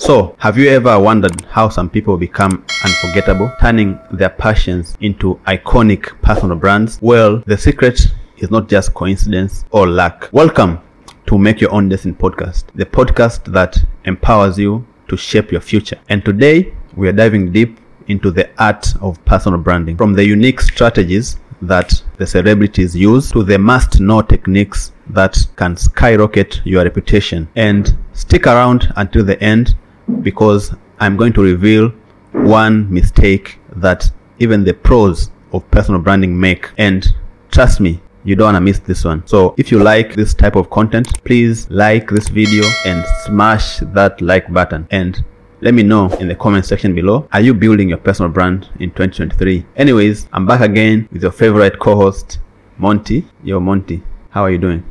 So, have you ever wondered how some people become unforgettable, turning their passions into iconic personal brands? Well, the secret is not just coincidence or luck. Welcome to Make Your Own Destiny podcast, the podcast that empowers you to shape your future. And today, we are diving deep into the art of personal branding from the unique strategies that the celebrities use to the must know techniques that can skyrocket your reputation. And stick around until the end because I'm going to reveal one mistake that even the pros of personal branding make. And trust me, you don't want to miss this one. So if you like this type of content, please like this video and smash that like button. And let me know in the comment section below. Are you building your personal brand in 2023? Anyways, I'm back again with your favorite co-host, Monty. Yo, Monty, how are you doing?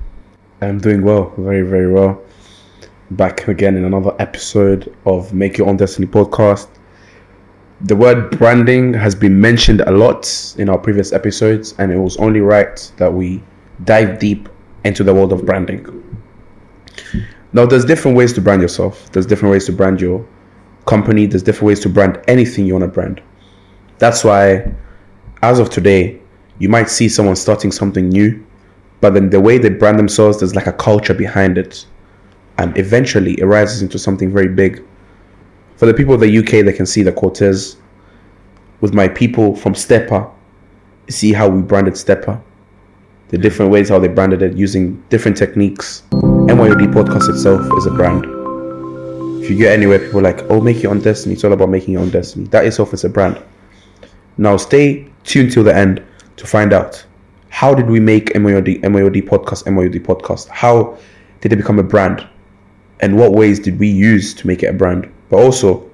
I'm doing well, very, very well. Back again in another episode of Make Your Own Destiny podcast. The word branding has been mentioned a lot in our previous episodes, and it was only right that we dive deep into the world of branding. Now, there's different ways to brand yourself. There's different ways to brand your company. There's different ways to brand anything you want to brand. That's why, as of today, you might see someone starting something new, but then the way they brand themselves, there's like a culture behind it, and eventually it rises into something very big. For the people of the UK, they can see the Corteiz. With my people from Stepper, see how we branded Stepper, the different ways how they branded it using different techniques. MYOD podcast itself is a brand. If you get anywhere, people are like, oh, make your own destiny. It's all about making your own destiny. That itself is a brand. Now, stay tuned till the end to find out how did we make MYOD, MYOD podcast, MYOD podcast? How did it become a brand? And what ways did we use to make it a brand? But also,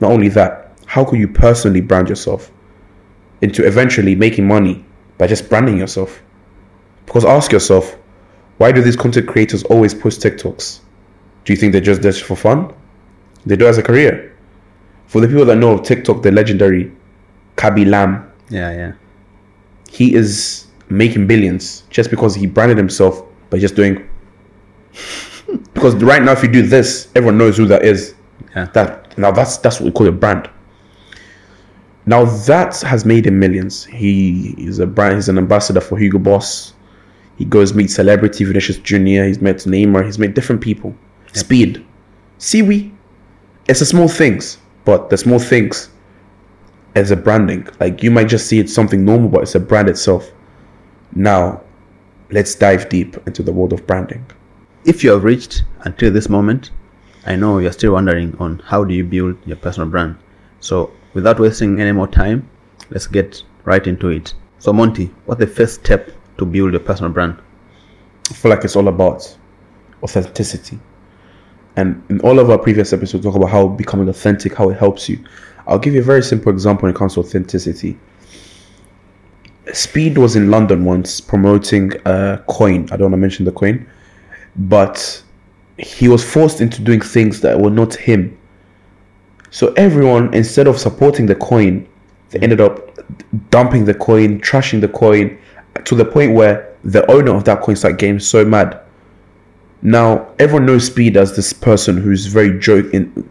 not only that, how could you personally brand yourself into eventually making money by just branding yourself? Because ask yourself, why do these content creators always post TikToks? Do you think they're just this for fun? They do it as a career. For the people that know of TikTok, the legendary Khaby Lame, Yeah, yeah. he is making billions just because he branded himself by just doing. Because right now, if you do this, everyone knows who that is. Yeah. That now that's that's what we call a brand. Now that has made him millions. He is a brand. He's an ambassador for Hugo Boss. He goes meet celebrity Vinicius Junior. He's met Neymar. He's met different people. Speed, Siwi. It's the small things, but the small things as a branding. Like you might just see it something normal, but it's a brand itself. Now, let's dive deep into the world of branding. If you have reached until this moment, I know you're still wondering on how do you build your personal brand. So, without wasting any more time, let's get right into it. So, Monty, what's the first step to build your personal brand? I feel like it's all about authenticity. And in all of our previous episodes, we talk about how becoming authentic, how it helps you. I'll give you a very simple example when it comes to authenticity. Speed was in London once promoting a coin. I don't want to mention the coin, but he was forced into doing things that were not him. So everyone, instead of supporting the coin, they ended up dumping the coin, trashing the coin, to the point where the owner of that coin started getting so mad. Now everyone knows Speed as this person who's very joke in,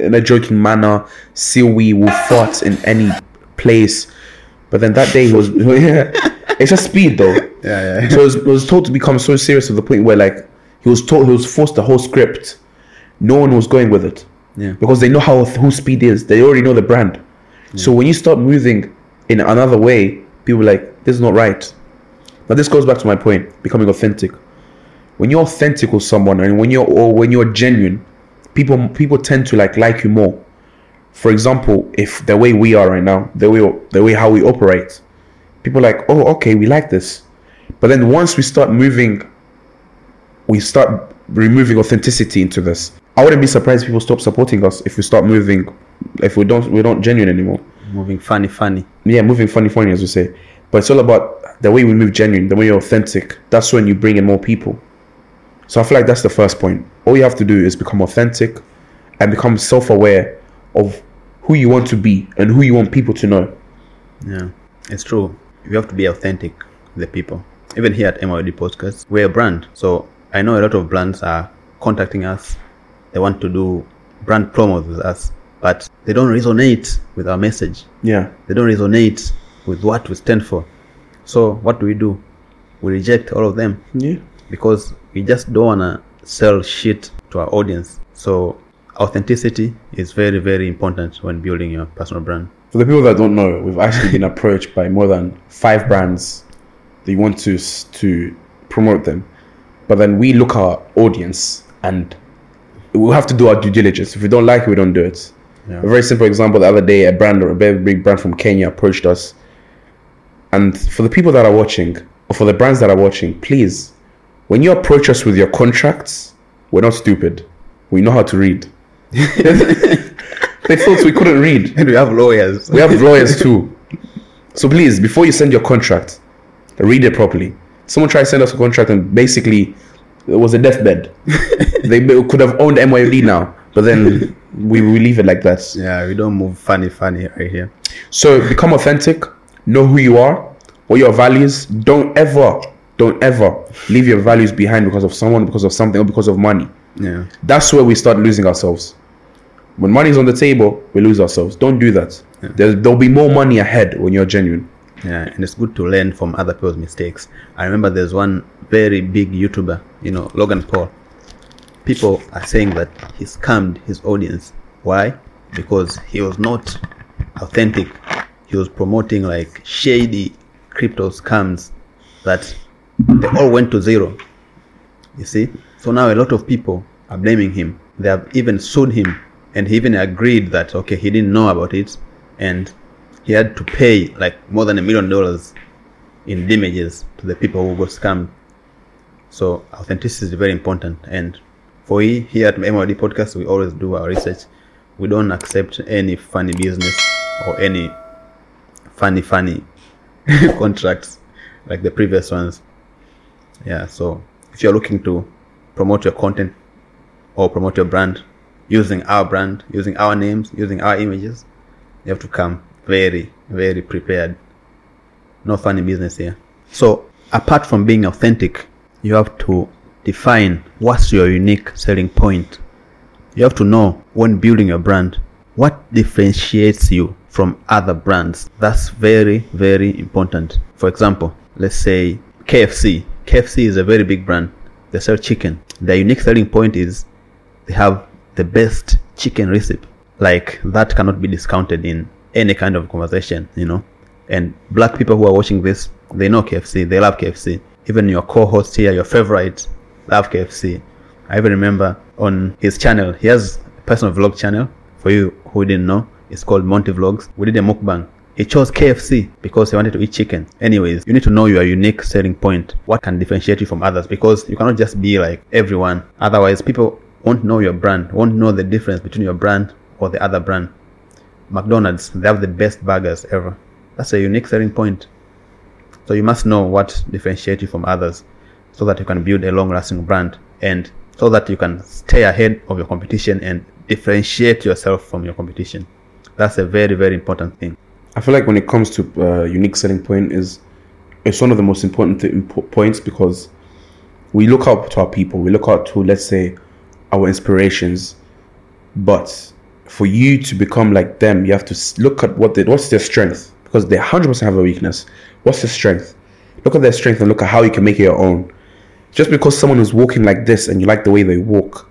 in a joking manner. Silwy will fart in any place, but then that day he was yeah. It's just Speed though. Yeah, yeah. So it was, it was told to become so serious to the point where like he was told he was forced the whole script. No one was going with it Yeah. because they know how who Speed is. They already know the brand. So when you start moving in another way, people are like this is not right. Now this goes back to my point: becoming authentic. When you're authentic with someone, and when you're or when you're genuine, people people tend to like like you more. For example, if the way we are right now, the way the way how we operate, people are like, oh, okay, we like this. But then once we start moving, we start removing authenticity into this. I wouldn't be surprised if people stop supporting us if we start moving, if we don't we're not genuine anymore. Moving funny, funny. Yeah, moving funny, funny as we say. But it's all about the way we move genuine, the way you're authentic. That's when you bring in more people. So I feel like that's the first point. All you have to do is become authentic and become self-aware of who you want to be and who you want people to know. Yeah, it's true. You have to be authentic with the people. Even here at MYD Podcast, we're a brand. So I know a lot of brands are contacting us. They want to do brand promos with us, but they don't resonate with our message. Yeah. They don't resonate with what we stand for. So what do we do? We reject all of them Yeah. because we just don't wanna sell shit to our audience. So authenticity is very, very important when building your personal brand. For the people that don't know, we've actually been approached by more than five brands They want to to promote them, but then we look at our audience and we'll have to do our due diligence. If we don't like it, we don't do it. Yeah. A very simple example: the other day, a brand, a very big brand from Kenya, approached us, and for the people that are watching, or for the brands that are watching, please, when you approach us with your contracts, we're not stupid. We know how to read. they thought we couldn't read. And we have lawyers. We have lawyers too. So please, before you send your contract, read it properly. Someone tried to send us a contract and basically it was a deathbed. they could have owned MYOD now, but then we, we leave it like that. yeah, we don't move funny, funny right here. So become authentic, know who you are, what your values. Don't ever, don't ever leave your values behind because of someone, because of something, or because of money. Yeah. That's where we start losing ourselves. When money's on the table, we lose ourselves. Don't do that. There, there'll be more money ahead when you're genuine. Yeah, and it's good to learn from other people's mistakes. I remember there's one very big YouTuber, you know, Logan Paul. People are saying that he scammed his audience. Why? Because he was not authentic. He was promoting like shady crypto scams that they all went to zero. You see? So now a lot of people are blaming him. They have even sued him and he even agreed that okay, he didn't know about it and he had to pay like more than a million dollars in damages to the people who got scammed. So authenticity is very important and for we here at MOD podcast we always do our research. We don't accept any funny business or any funny funny contracts like the previous ones. Yeah, so if you're looking to promote your content or promote your brand using our brand, using our names, using our images, you have to come very, very prepared. No funny business here. So, apart from being authentic, you have to define what's your unique selling point. You have to know when building your brand what differentiates you from other brands. That's very, very important. For example, let's say KFC. KFC is a very big brand. They sell chicken. Their unique selling point is they have the best chicken recipe. Like that cannot be discounted in any kind of conversation, you know. And black people who are watching this, they know KFC. They love KFC. Even your co-host here, your favorite, love KFC. I even remember on his channel, he has a personal vlog channel. For you who didn't know, it's called Monty Vlogs. We did a mukbang. He chose KFC because he wanted to eat chicken. Anyways, you need to know your unique selling point. What can differentiate you from others? Because you cannot just be like everyone. Otherwise, people won't know your brand, won't know the difference between your brand or the other brand. McDonald's, they have the best burgers ever. That's a unique selling point. So you must know what differentiates you from others so that you can build a long lasting brand and so that you can stay ahead of your competition and differentiate yourself from your competition. That's a very, very important thing. I feel like when it comes to uh, unique selling point is it's one of the most important th- points because we look up to our people, we look up to let's say our inspirations, but for you to become like them, you have to look at what they, what's their strength because they 100% have a weakness. What's their strength? Look at their strength and look at how you can make it your own. Just because someone is walking like this and you like the way they walk,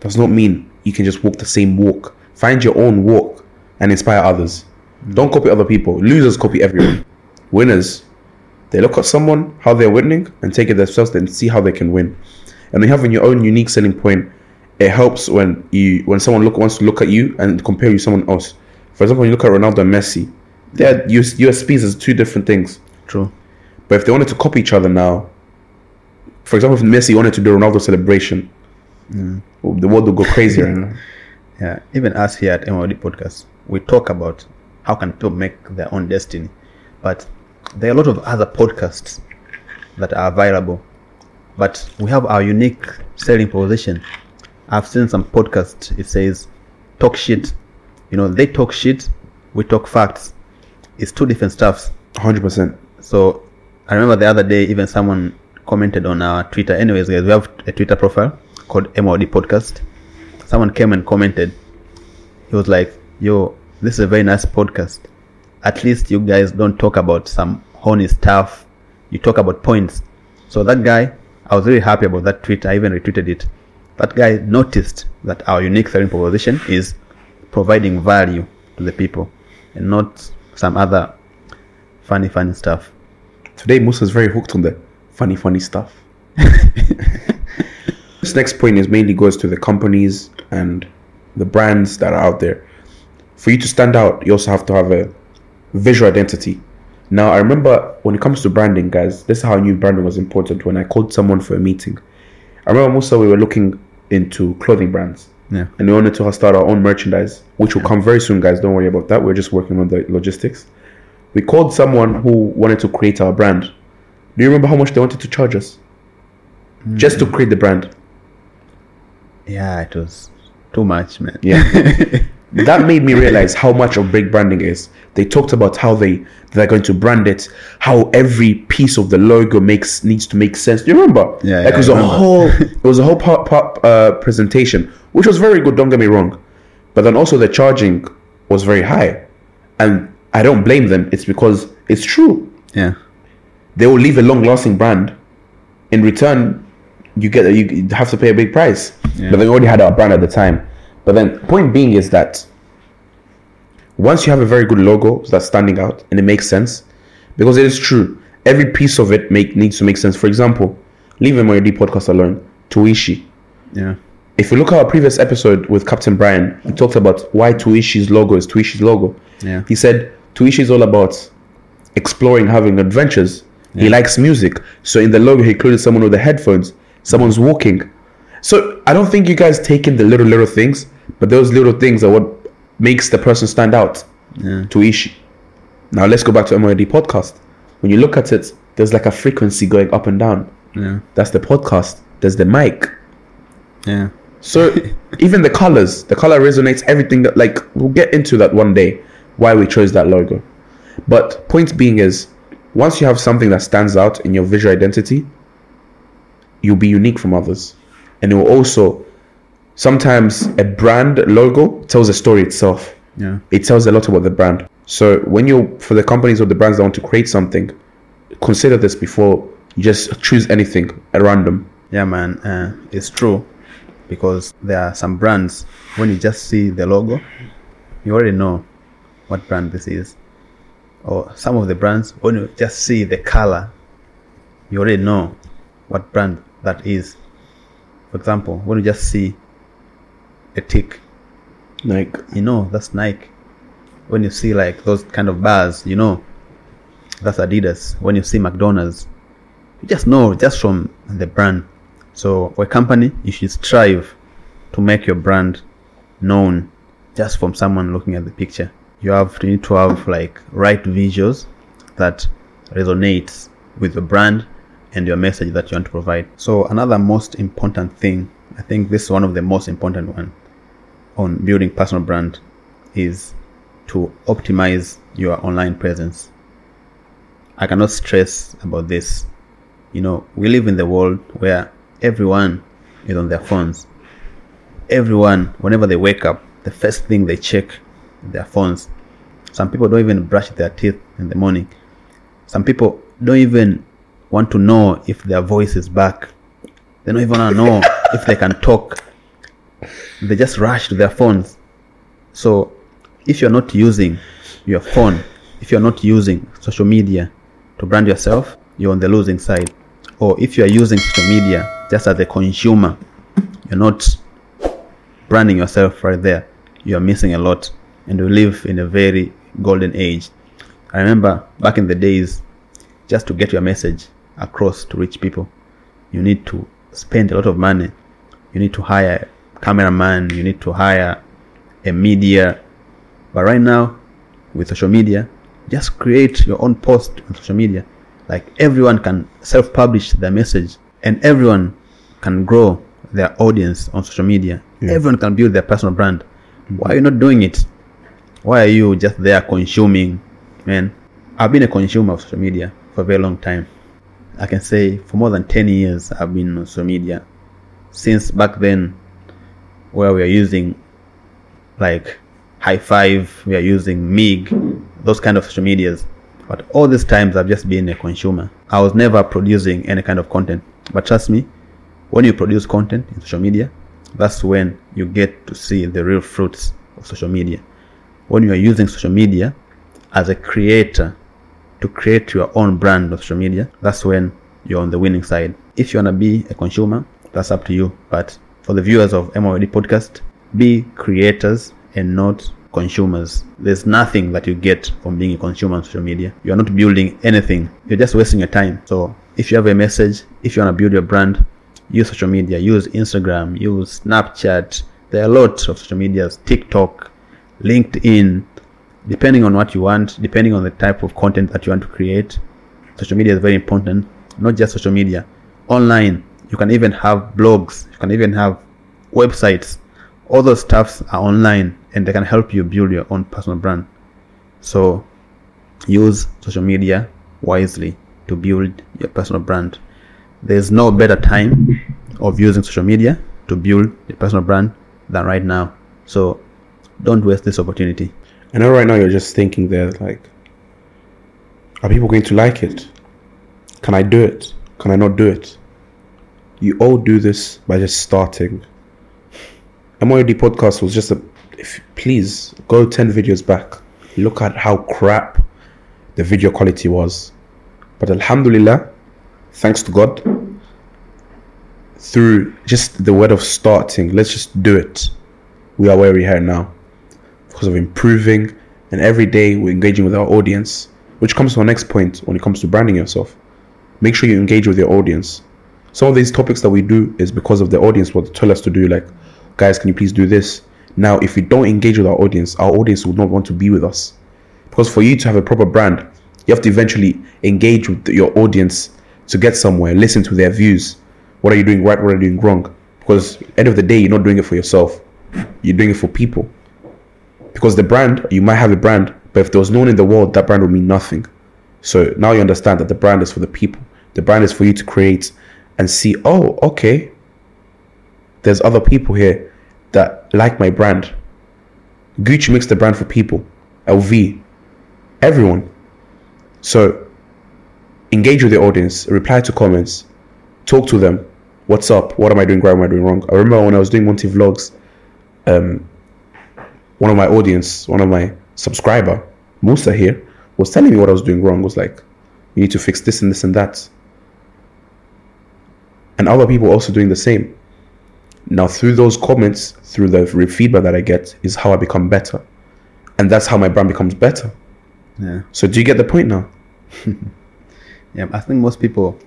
does not mean you can just walk the same walk. Find your own walk and inspire others. Don't copy other people. Losers copy everyone. Winners, they look at someone, how they're winning, and take it themselves and see how they can win. And when having your own unique selling point, it helps when you when someone look wants to look at you and compare you to someone else. For example, when you look at Ronaldo and Messi, their US, USPs is two different things. True. But if they wanted to copy each other now, for example, if Messi wanted to do Ronaldo celebration, the world would go crazy right now. Yeah, even us here at MOD Podcast, we talk about how can people make their own destiny. But there are a lot of other podcasts that are available. But we have our unique selling proposition. I've seen some podcasts, it says talk shit. You know, they talk shit, we talk facts. It's two different stuffs. 100%. So I remember the other day, even someone commented on our Twitter. Anyways, guys, we have a Twitter profile called MOD Podcast. someone came and commented. He was like, "Yo, this is a very nice podcast. At least you guys don't talk about some horny stuff. You talk about points." So that guy, I was really happy about that tweet. I even retweeted it. That guy noticed that our unique selling proposition is providing value to the people and not some other funny, funny stuff. Today, Musa is very hooked on the funny, funny stuff. this next point is mainly goes to the companies and the brands that are out there. For you to stand out, you also have to have a visual identity. Now, I remember when it comes to branding, guys, this is how I knew branding was important. When I called someone for a meeting, I remember Musa, we were looking into clothing brands Yeah. and we wanted to start our own merchandise, which will come very soon, guys. Don't worry about that. We're just working on the logistics. We called someone who wanted to create our brand. Do you remember how much they wanted to charge us? Hmm. Just to create the brand. Yeah, it was too much, man. Yeah. that made me realize how much of big branding is. They talked about how they they're going to brand it, how every piece of the logo makes needs to make sense. Do you remember? Yeah, like yeah, it was I a remember. whole it was a whole pop, pop uh, presentation, which was very good. Don't get me wrong, but then also the charging was very high, and I don't blame them. It's because it's true. yeah. They will leave a long-lasting brand. In return, you get you have to pay a big price. Yeah. But they already had our brand at the time. But then, point being is that once you have a very good logo that's standing out and it makes sense, because it is true, every piece of it make needs to make sense. For example, leave the D podcast alone. Tuishi. Yeah. If you look at our previous episode with Captain Brian, he talked about why Tuishi's logo is Tuishi's logo. Yeah. He said Tuishi is all about exploring, having adventures. He likes music. So in the logo, he included someone with the headphones. Someone's walking. So I don't think you guys take in the little, little things, but those little things are what makes the person stand out. Yeah. Tuishi. Now let's go back to MOD podcast. When you look at it, there's like a frequency going up and down. Yeah. That's the podcast. There's the mic. Yeah. So even the colors, the color resonates everything that like we'll get into that one day why we chose that logo. But point being is once you have something that stands out in your visual identity, you'll be unique from others. And it will also sometimes a brand logo tells a story itself. Yeah. It tells a lot about the brand. So when you're for the companies or the brands that want to create something, consider this before you just choose anything at random. Yeah, man. Uh, it's true because there are some brands when you just see the logo, you already know what brand this is. Or some of the brands when you just see the color, you already know what brand that is. For example, when you just see a tick, Like you know that's Nike. When you see like those kind of bars, you know that's Adidas. When you see McDonald's, you just know just from the brand. So for a company, you should strive to make your brand known just from someone looking at the picture. You have to need to have like right visuals that resonates with the brand and your message that you want to provide. So another most important thing, I think this is one of the most important one on building personal brand is to optimize your online presence. I cannot stress about this. You know, we live in the world where everyone is on their phones. Everyone, whenever they wake up, the first thing they check their phones. Some people don't even brush their teeth in the morning. Some people don't even want to know if their voice is back. They don't even want to know if they can talk they just rush to their phones. So, if you're not using your phone, if you're not using social media to brand yourself, you're on the losing side. Or if you are using social media just as a consumer, you're not branding yourself right there. You're missing a lot. And we live in a very golden age. I remember back in the days, just to get your message across to reach people, you need to spend a lot of money. You need to hire cameraman, you need to hire a media. But right now, with social media, just create your own post on social media. Like everyone can self publish their message and everyone can grow their audience on social media. Everyone can build their personal brand. Why are you not doing it? Why are you just there consuming? Man, I've been a consumer of social media for a very long time. I can say for more than 10 years I've been on social media. Since back then, where we are using like high five, we are using MIG, those kind of social medias. But all these times I've just been a consumer. I was never producing any kind of content. But trust me, when you produce content in social media, that's when you get to see the real fruits of social media. When you are using social media as a creator to create your own brand of social media, that's when you're on the winning side. If you want to be a consumer, that's up to you. But for the viewers of MOD podcast, be creators and not consumers. There's nothing that you get from being a consumer on social media. You are not building anything. You're just wasting your time. So if you have a message, if you want to build your brand, use social media, use Instagram, use Snapchat. There are lots of social medias, TikTok, LinkedIn, depending on what you want, depending on the type of content that you want to create. Social media is very important, not just social media, online. You can even have blogs, you can even have websites. All those stuffs are online and they can help you build your own personal brand. So use social media wisely to build your personal brand. There's no better time of using social media to build your personal brand than right now. So don't waste this opportunity. I know right now you're just thinking there, like, are people going to like it? Can I do it? Can I not do it? You all do this by just starting. MOD podcast was just a. If please go ten videos back, look at how crap the video quality was. But Alhamdulillah, thanks to God, through just the word of starting, let's just do it. We are where we are now because of improving, and every day we're engaging with our audience. Which comes to our next point when it comes to branding yourself. Make sure you engage with your audience. Some of these topics that we do is because of the audience what they tell us to do. Like, guys, can you please do this? Now, if we don't engage with our audience, our audience will not want to be with us. Because for you to have a proper brand, you have to eventually engage with your audience to get somewhere, listen to their views. What are you doing right? What are you doing wrong? Because end of the day, you're not doing it for yourself. You're doing it for people. Because the brand, you might have a brand, but if there was no one in the world, that brand would mean nothing. So now you understand that the brand is for the people. The brand is for you to create and see, oh, okay, there's other people here that like my brand. Gucci makes the brand for people. LV, everyone. So engage with the audience, reply to comments, talk to them. What's up? What am I doing right? Am I doing wrong? I remember when I was doing Monty Vlogs, um, one of my audience, one of my subscriber, Musa here, was telling me what I was doing wrong. Was like, you need to fix this and this and that. And other people also doing the same. Now, through those comments, through the feedback that I get, is how I become better, and that's how my brand becomes better. Yeah. So, do you get the point now? Yeah, I think most people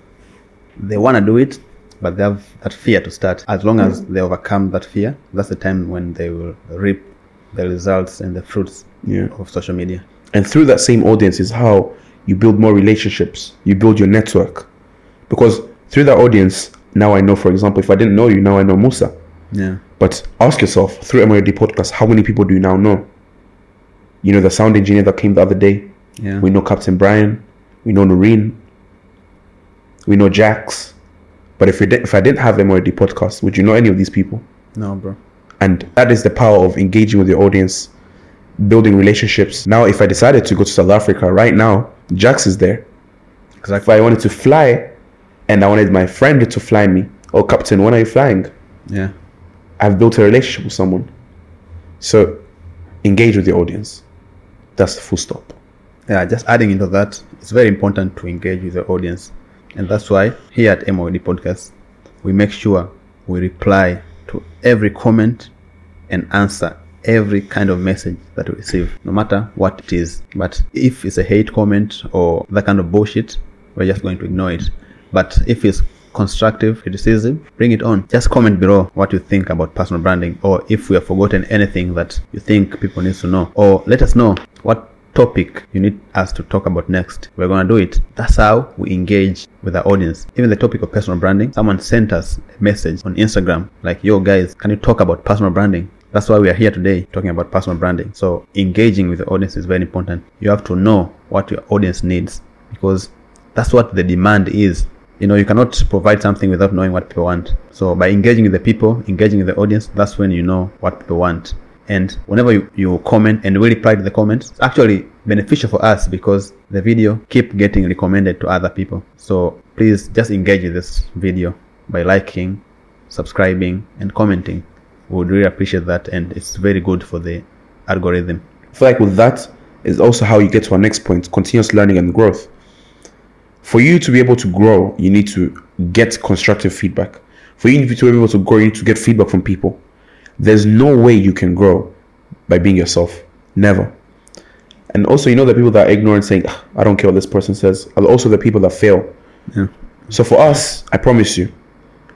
they want to do it, but they have that fear to start. As long as they overcome that fear, that's the time when they will reap the results and the fruits Yeah. of social media. And through that same audience is how you build more relationships. You build your network, because through that audience, now I know. For example, if I didn't know you, now I know Musa. Yeah. But ask yourself through MOD podcast, how many people do you now know? You know the sound engineer that came the other day. Yeah. We know Captain Brian. We know Noreen. We know Jax. But if, we if I didn't have MOD podcast, would you know any of these people? no, bro. And that is the power of engaging with your audience, building relationships. Now, if I decided to go to South Africa right now, Jax is there. Because if. I wanted to fly and I wanted my friend to fly me, oh, Captain, when are you flying? Yeah. I've built a relationship with someone. So engage with your audience. That's the full stop. Yeah, just adding into that, it's very important to engage with the audience. And that's why here at MOD Podcast, we make sure we reply to every comment and answer every kind of message that we receive, no matter what it is. But if it's a hate comment or that kind of bullshit, we're just going to ignore it. But if it's constructive criticism, bring it on. Just comment below what you think about personal branding, or if we have forgotten anything that you think people need to know, or let us know what topic you need us to talk about next. We're gonna do it. That's how we engage with our audience. Even the topic of personal branding, someone sent us a message on Instagram like, "Yo guys, can you talk about personal branding?" That's why we are here today talking about personal branding. So engaging with the audience is very important. You have to know what your audience needs because that's what the demand is. You know you cannot provide something without knowing what people want. So by engaging with the people engaging with the audience that's when you know what people want. And whenever you, you comment and we reply to the comments it's actually beneficial for us because the video keep getting recommended to other people. So please just engage with this video by liking subscribing and commenting. We would really appreciate that and it's very good for the algorithm. I feel like with that is also how you get to our next point continuous learning and growth. For you to be able to grow, you need to get constructive feedback. For you to be able to grow, you need to get feedback from people. There's no way you can grow by being yourself. Never. And also, you know, the people that are ignorant saying, "Ah, I don't care what this person says, are also the people that fail. yeah So for us, I promise you,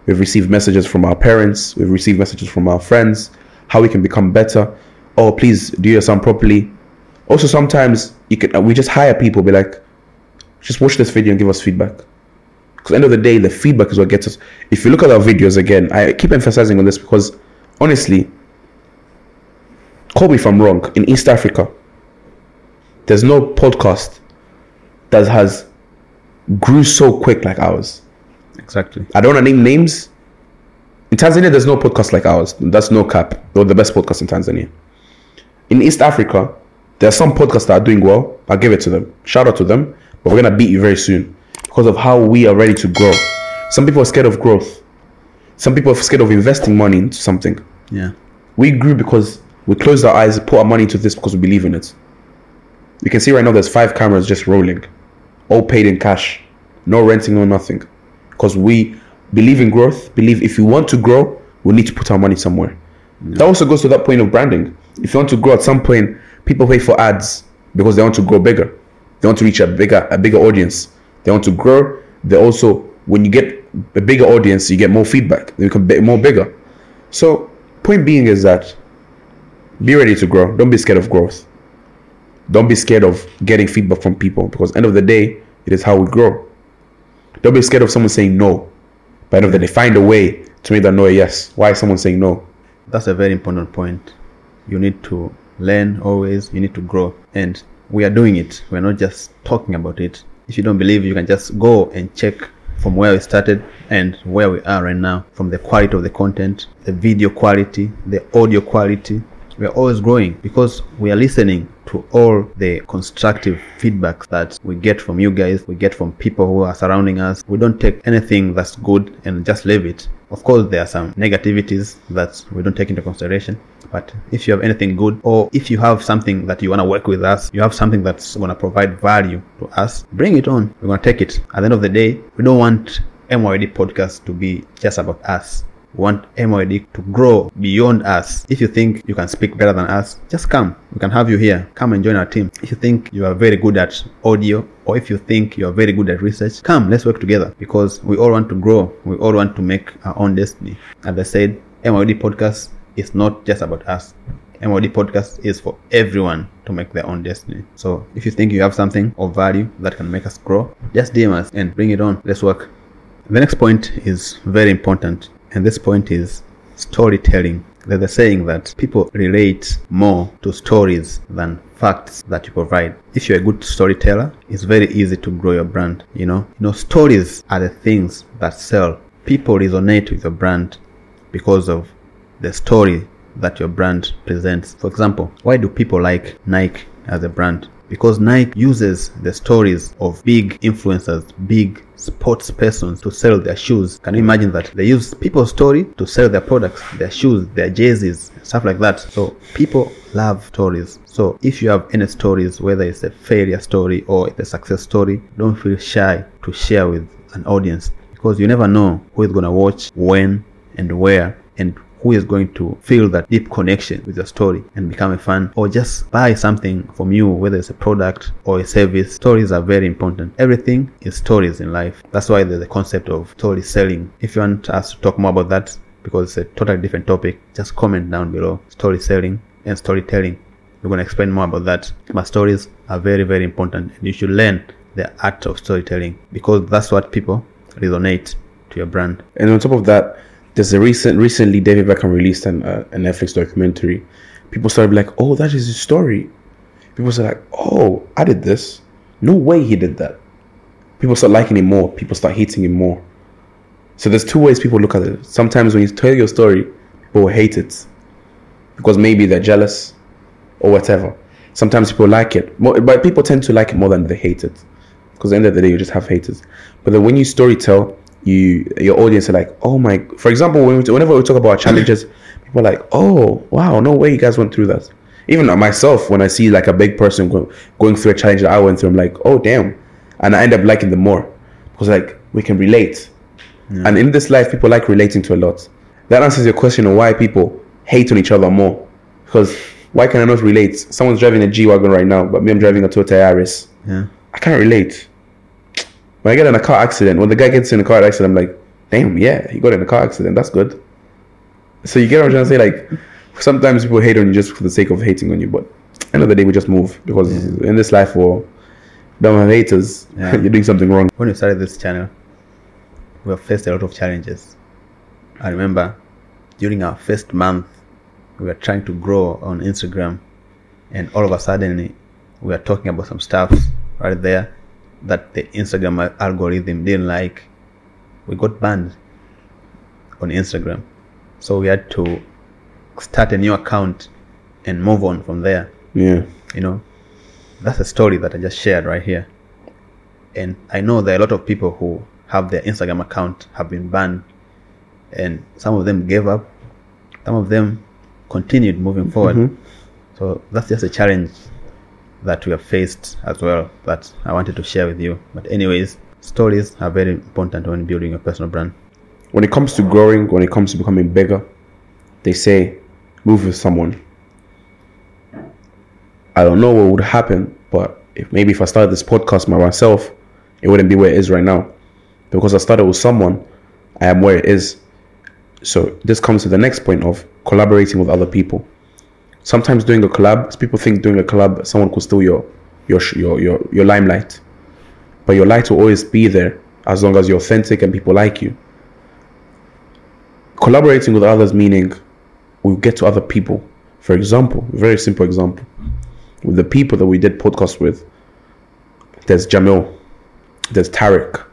we've received messages from our parents, we've received messages from our friends, how we can become better. Oh, please do your sound properly. Also, sometimes you can we just hire people, be like, just watch this video and give us feedback. Because end of the day, the feedback is what gets us. If you look at our videos again, I keep emphasizing on this because honestly, call me if I'm wrong. In East Africa, there's no podcast that has grew so quick like ours. exactly I don't want to name names. In Tanzania, there's no podcast like ours. That's no cap. We're the best podcast in Tanzania. In East Africa, there are some podcasts that are doing well. I'll give it to them. Shout out to them. But we're gonna beat you very soon because of how we are ready to grow. Some people are scared of growth. Some people are scared of investing money into something. yeah We grew because we closed our eyes, put our money into this because we believe in it. You can see right now there's five cameras just rolling, all paid in cash, no renting, no nothing. Because we believe in growth, believe if you want to grow, we need to put our money somewhere. That also goes to that point of branding. If you want to grow at some point, people pay for ads because they want to grow bigger. They want to reach a bigger a bigger audience. They want to grow. They also when you get a bigger audience, you get more feedback. You can be more bigger. So point being is that be ready to grow. Don't be scared of growth. Don't be scared of getting feedback from people because end of the day, it is how we grow. Don't be scared of someone saying no. By end of the day, find a way to make that no a yes. Why is someone saying no? that's a very important point you need to learn always you need to grow and we are doing it. We're not just talking about it. If you don't believe you can just go and check from where we started and where we are right now from the quality of the content the video quality the audio quality. We are always growing because we are listening to all the constructive feedback that we get from you guys we get from people who are surrounding us. We don't take anything that's good and just leave it. Of course there are some negativities that we don't take into consideration but if you have anything good or if you have something that you want to work with us you have something that's going to provide value to us bring it on we're going to take it at the end of the day we don't want MYD podcast to be just about us we want MYD to grow beyond us. If you think you can speak better than us, just come. We can have you here. Come and join our team. If you think you are very good at audio, or if you think you are very good at research, come. Let's work together because we all want to grow. We all want to make our own destiny. As I said, MYD podcast is not just about us. MYD podcast is for everyone to make their own destiny. So if you think you have something of value that can make us grow, just DM us and bring it on. Let's work. The next point is very important, and this point is storytelling. There's a saying that people relate more to stories than facts that you provide. If you're a good storyteller, it's very easy to grow your brand. You know, you know, stories are the things that sell. People resonate with your brand because of the story that your brand presents. For example, why do people like Nike as a brand? Because Nike uses the stories of big influencers, big sports persons to sell their shoes. Can you imagine that? They use people's story to sell their products, their shoes, their jerseys, stuff like that. So people love stories. So if you have any stories, whether it's a failure story or it's a success story, don't feel shy to share with an audience because you never know who is going to watch, when, and where, and who is going to feel that deep connection with your story and become a fan or just buy something from you, whether it's a product or a service. Stories are very important. Everything is stories in life. That's why there's a concept of story selling. If you want us to talk more about that, because it's a totally different topic, just comment down below. Story selling and storytelling. We're going to explain more about that. But stories are very, very important. And you should learn the art of storytelling because that's what people resonate to your brand. And on top of that, there's a recent recently David Beckham released an uh, a Netflix documentary. People started like, "Oh, that is his story." People said like, "Oh, I did this. No way he did that." people start liking it more. People start hating it more. So there's two ways people look at it. Sometimes when you tell your story, people hate it because maybe they're jealous or whatever. Sometimes people like it, but people tend to like it more than they hate it. Because at the end of the day, you just have haters. But then when you story tell, you your audience are like, oh my. For example, when we, whenever we talk about challenges, people are like, oh wow, no way you guys went through that. Even myself, when I see like a big person go, going through a challenge that I went through, I'm like, oh damn, and I end up liking them more because like we can relate. And in this life, people like relating to a lot. That answers your question on why people hate on each other more. Because why can I not relate? Someone's driving a G wagon right now, but me, I'm driving a Toyota Yaris. Yeah. I can't relate. When I get in a car accident, when the guy gets in a car accident, I'm like, damn, yeah, he got in a car accident. That's good. So you get what I'm trying to say? Like, sometimes people hate on you just for the sake of hating on you, but end of the day, we just move because in this life, we don't have haters. Yeah. You're doing something wrong. When we started this channel, we have faced a lot of challenges. I remember during our first month, we were trying to grow on Instagram, and all of a sudden, we were talking about some stuff right there that the Instagram algorithm didn't like. We got banned on Instagram, so we had to start a new account and move on from there Yeah. you know that's a story that i just shared right here and i know there are a lot of people who have their instagram account have been banned and some of them gave up some of them continued moving forward Mhm. so that's just a challenge that we have faced as well that i wanted to share with you but anyways stories are very important when building a personal brand when it comes to growing, when it comes to becoming bigger, they say move with someone. I don't know what would happen, but if maybe if I started this podcast by myself, it wouldn't be where it is right now. Because I started with someone, I am where it is. So this comes to the next point of collaborating with other people. Sometimes doing a collab, people think doing a collab, someone could steal your your your your, your limelight. But your light will always be there as long as you're authentic and people like you. Collaborating with others meaning we get to other people. For example very simple example. With the people that we did podcast with there's jamil there's tarek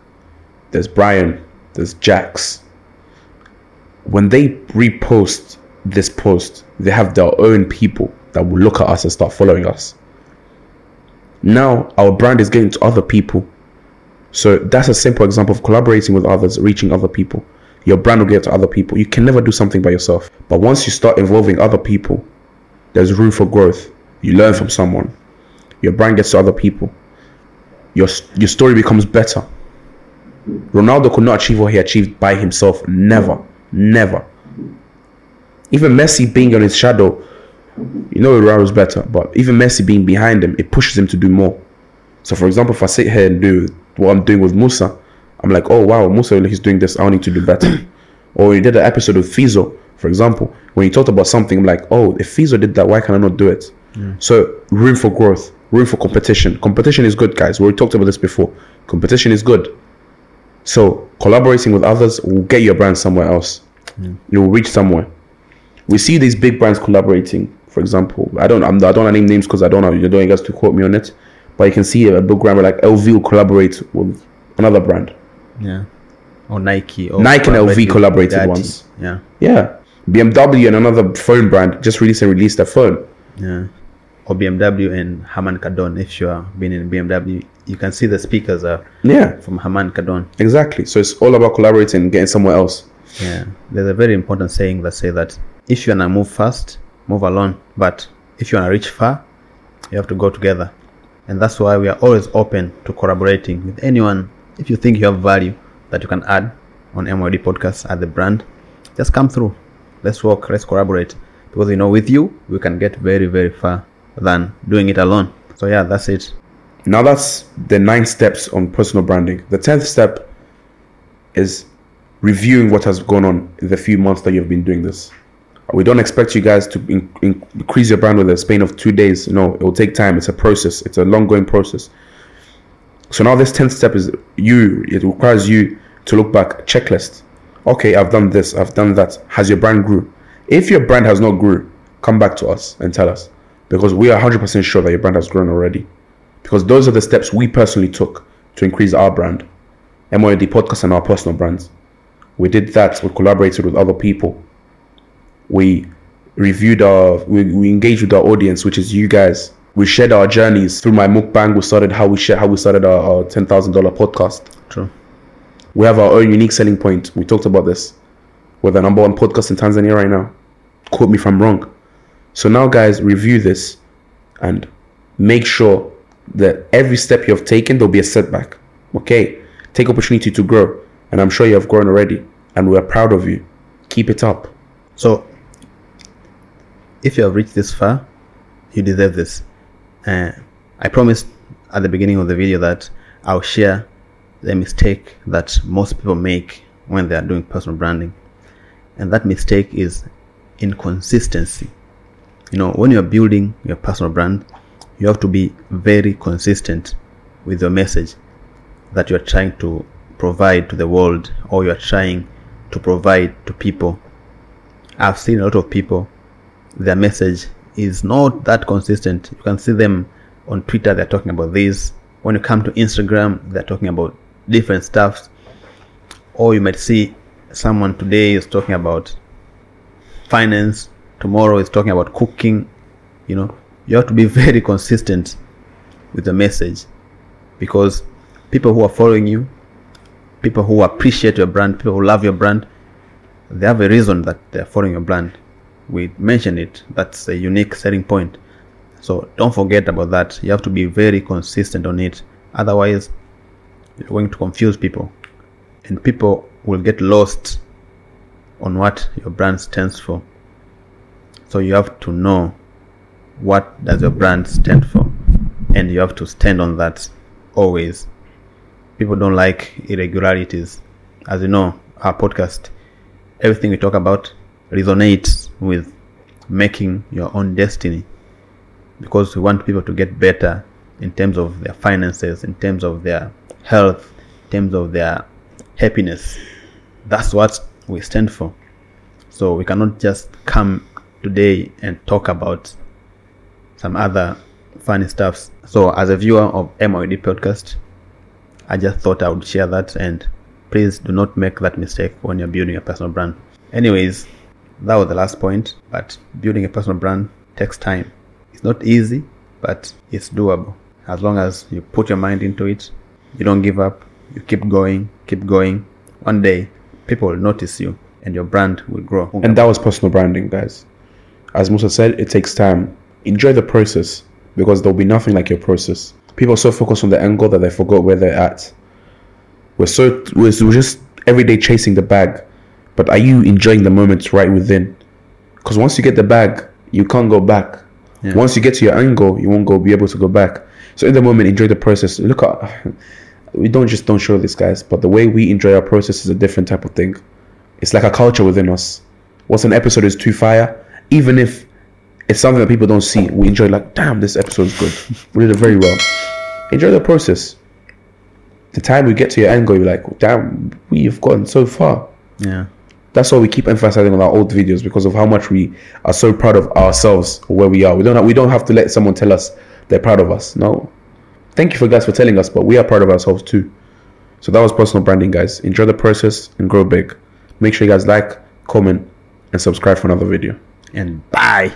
there's brian there's jax. When they repost this post they have their own people that will look at us and start following us now our brand is getting to other people so that's a simple example of collaborating with others, reaching other people. Your brand will get to other people. You can never do something by yourself. But once you start involving other people, there's room for growth. You learn from someone. Your brand gets to other people. Your your story becomes better. Ronaldo could not achieve what he achieved by himself. Never, never. Even Messi being on his shadow, you know Ronaldo's better. But even Messi being behind him, it pushes him to do more. So, for example, if I sit here and do what I'm doing with Musa, I'm like, oh wow, Musa, he's doing this. I need to do better. or we did an episode with Fizo, for example, when he talked about something, I'm like, oh, if Fizo did that, why can I not do it? So, room for growth, room for competition. Competition is good, guys. We talked about this before. Competition is good. So, collaborating with others will get your brand somewhere else. You will reach somewhere. We see these big brands collaborating. For example, I don't, I'm, I don't want to name names because I don't know. You don't guys to quote me on it. But you can see a big brand like LV will collaborate with another brand. yeah or nike or Nike and LV collaborated once. yeah Yeah. BMW and another phone brand just released and released a phone. Yeah. Or BMW and Harman Kardon. If you have been in BMW, you can see the speakers are Yeah, from Harman Kardon. exactly. So it's all about collaborating and getting somewhere else. Yeah. There's a very important saying that say that if you wanna move fast, move alone. But if you wanna reach far, you have to go together. And that's why we are always open to collaborating with anyone. If you think you have value that you can add on MYD podcast as the brand, just come through. Let's work, let's collaborate. Because you know, with you, we can get very, very far than doing it alone. So yeah, that's it. Now that's the nine steps on personal branding. The tenth step is reviewing what has gone on in the few months that you've been doing this. We don't expect you guys to in, in- increase your brand with a span of two days. No, it will take time. It's a process. It's a long going process. So now this tenth step is you. It requires you to look back checklist. Okay, I've done this. I've done that. Has your brand grew? If your brand has not grew, come back to us and tell us because we are 100% sure that your brand has grown already because those are the steps we personally took to increase our brand. MOD podcast and our personal brands. We did that. We collaborated with other people. We reviewed our, we, we engaged with our audience, which is you guys. We shared our journeys through my mukbang. We started how we share how we started our, our ten thousand dollar podcast. True. We have our own unique selling point. We talked about this. We're the number one podcast in Tanzania right now. Quote me if I'm wrong. So now, guys, review this and make sure that every step you have taken, there'll be a setback. Okay? Take opportunity to grow. And I'm sure you have grown already. And we're proud of you. Keep it up. So, if you have reached this far, you deserve this. Uh, I promised at the beginning of the video that I'll share the mistake that most people make when they are doing personal branding. And that mistake is inconsistency. You know, when you're building your personal brand, you have to be very consistent with your message that you're trying to provide to the world or you're trying to provide to people. I've seen a lot of people, their message is not that consistent. You can see them on Twitter, they're talking about this. When you come to Instagram, they're talking about different stuff. Or you might see someone today is talking about finance, tomorrow is talking about cooking. You know, you have to be very consistent with the message because people who are following you, people who appreciate your brand, people who love your brand, they have a reason that they're following your brand. We mentioned it. That's a unique selling point. So don't forget about that. You have to be very consistent on it. Otherwise, you're going to confuse people. And people will get lost on what your brand stands for. So you have to know what does your brand stand for and you have to stand on that always. People don't like irregularities. As you know, our podcast, everything we talk about resonates with making your own destiny because we want people to get better in terms of their finances, in terms of their health, in terms of their happiness. That's what we stand for. So we cannot just come today and talk about some other funny stuffs. So as a viewer of MYOD podcast, I just thought I would share that and please do not make that mistake when you're building a personal brand. Anyways, that was the last point, but building a personal brand takes time. It's not easy, but it's doable. As long as you put your mind into it, you don't give up, you keep going, keep going. One day, people will notice you and your brand will grow. And that was personal branding, guys. As Musa said, it takes time. Enjoy the process because there'll be nothing like your process. People are so focused on the angle that they forgot where they're at. We're so we're, we're just every day chasing the bag, but are you enjoying the moments right within? Because once you get the bag, you can't go back. Yeah. Once you get to your angle, you won't go be able to go back. So in the moment, enjoy the process. Look at we don't just don't show this guys, but the way we enjoy our process is a different type of thing. It's like a culture within us. Once an episode is too fire, even if it's something that people don't see, we enjoy like, damn, this episode is good. we did it very well. Enjoy the process. The time we get to your goal, you're like, damn, we've gotten so far. Yeah. That's why we keep emphasizing on our old videos because of how much we are so proud of ourselves where we are. We don't have, we don't have to let someone tell us they're proud of us. No. Thank you for guys for telling us, but we are proud of ourselves too. So that was personal branding, guys. Enjoy the process and grow big. Make sure you guys like, comment, and subscribe for another video. And bye.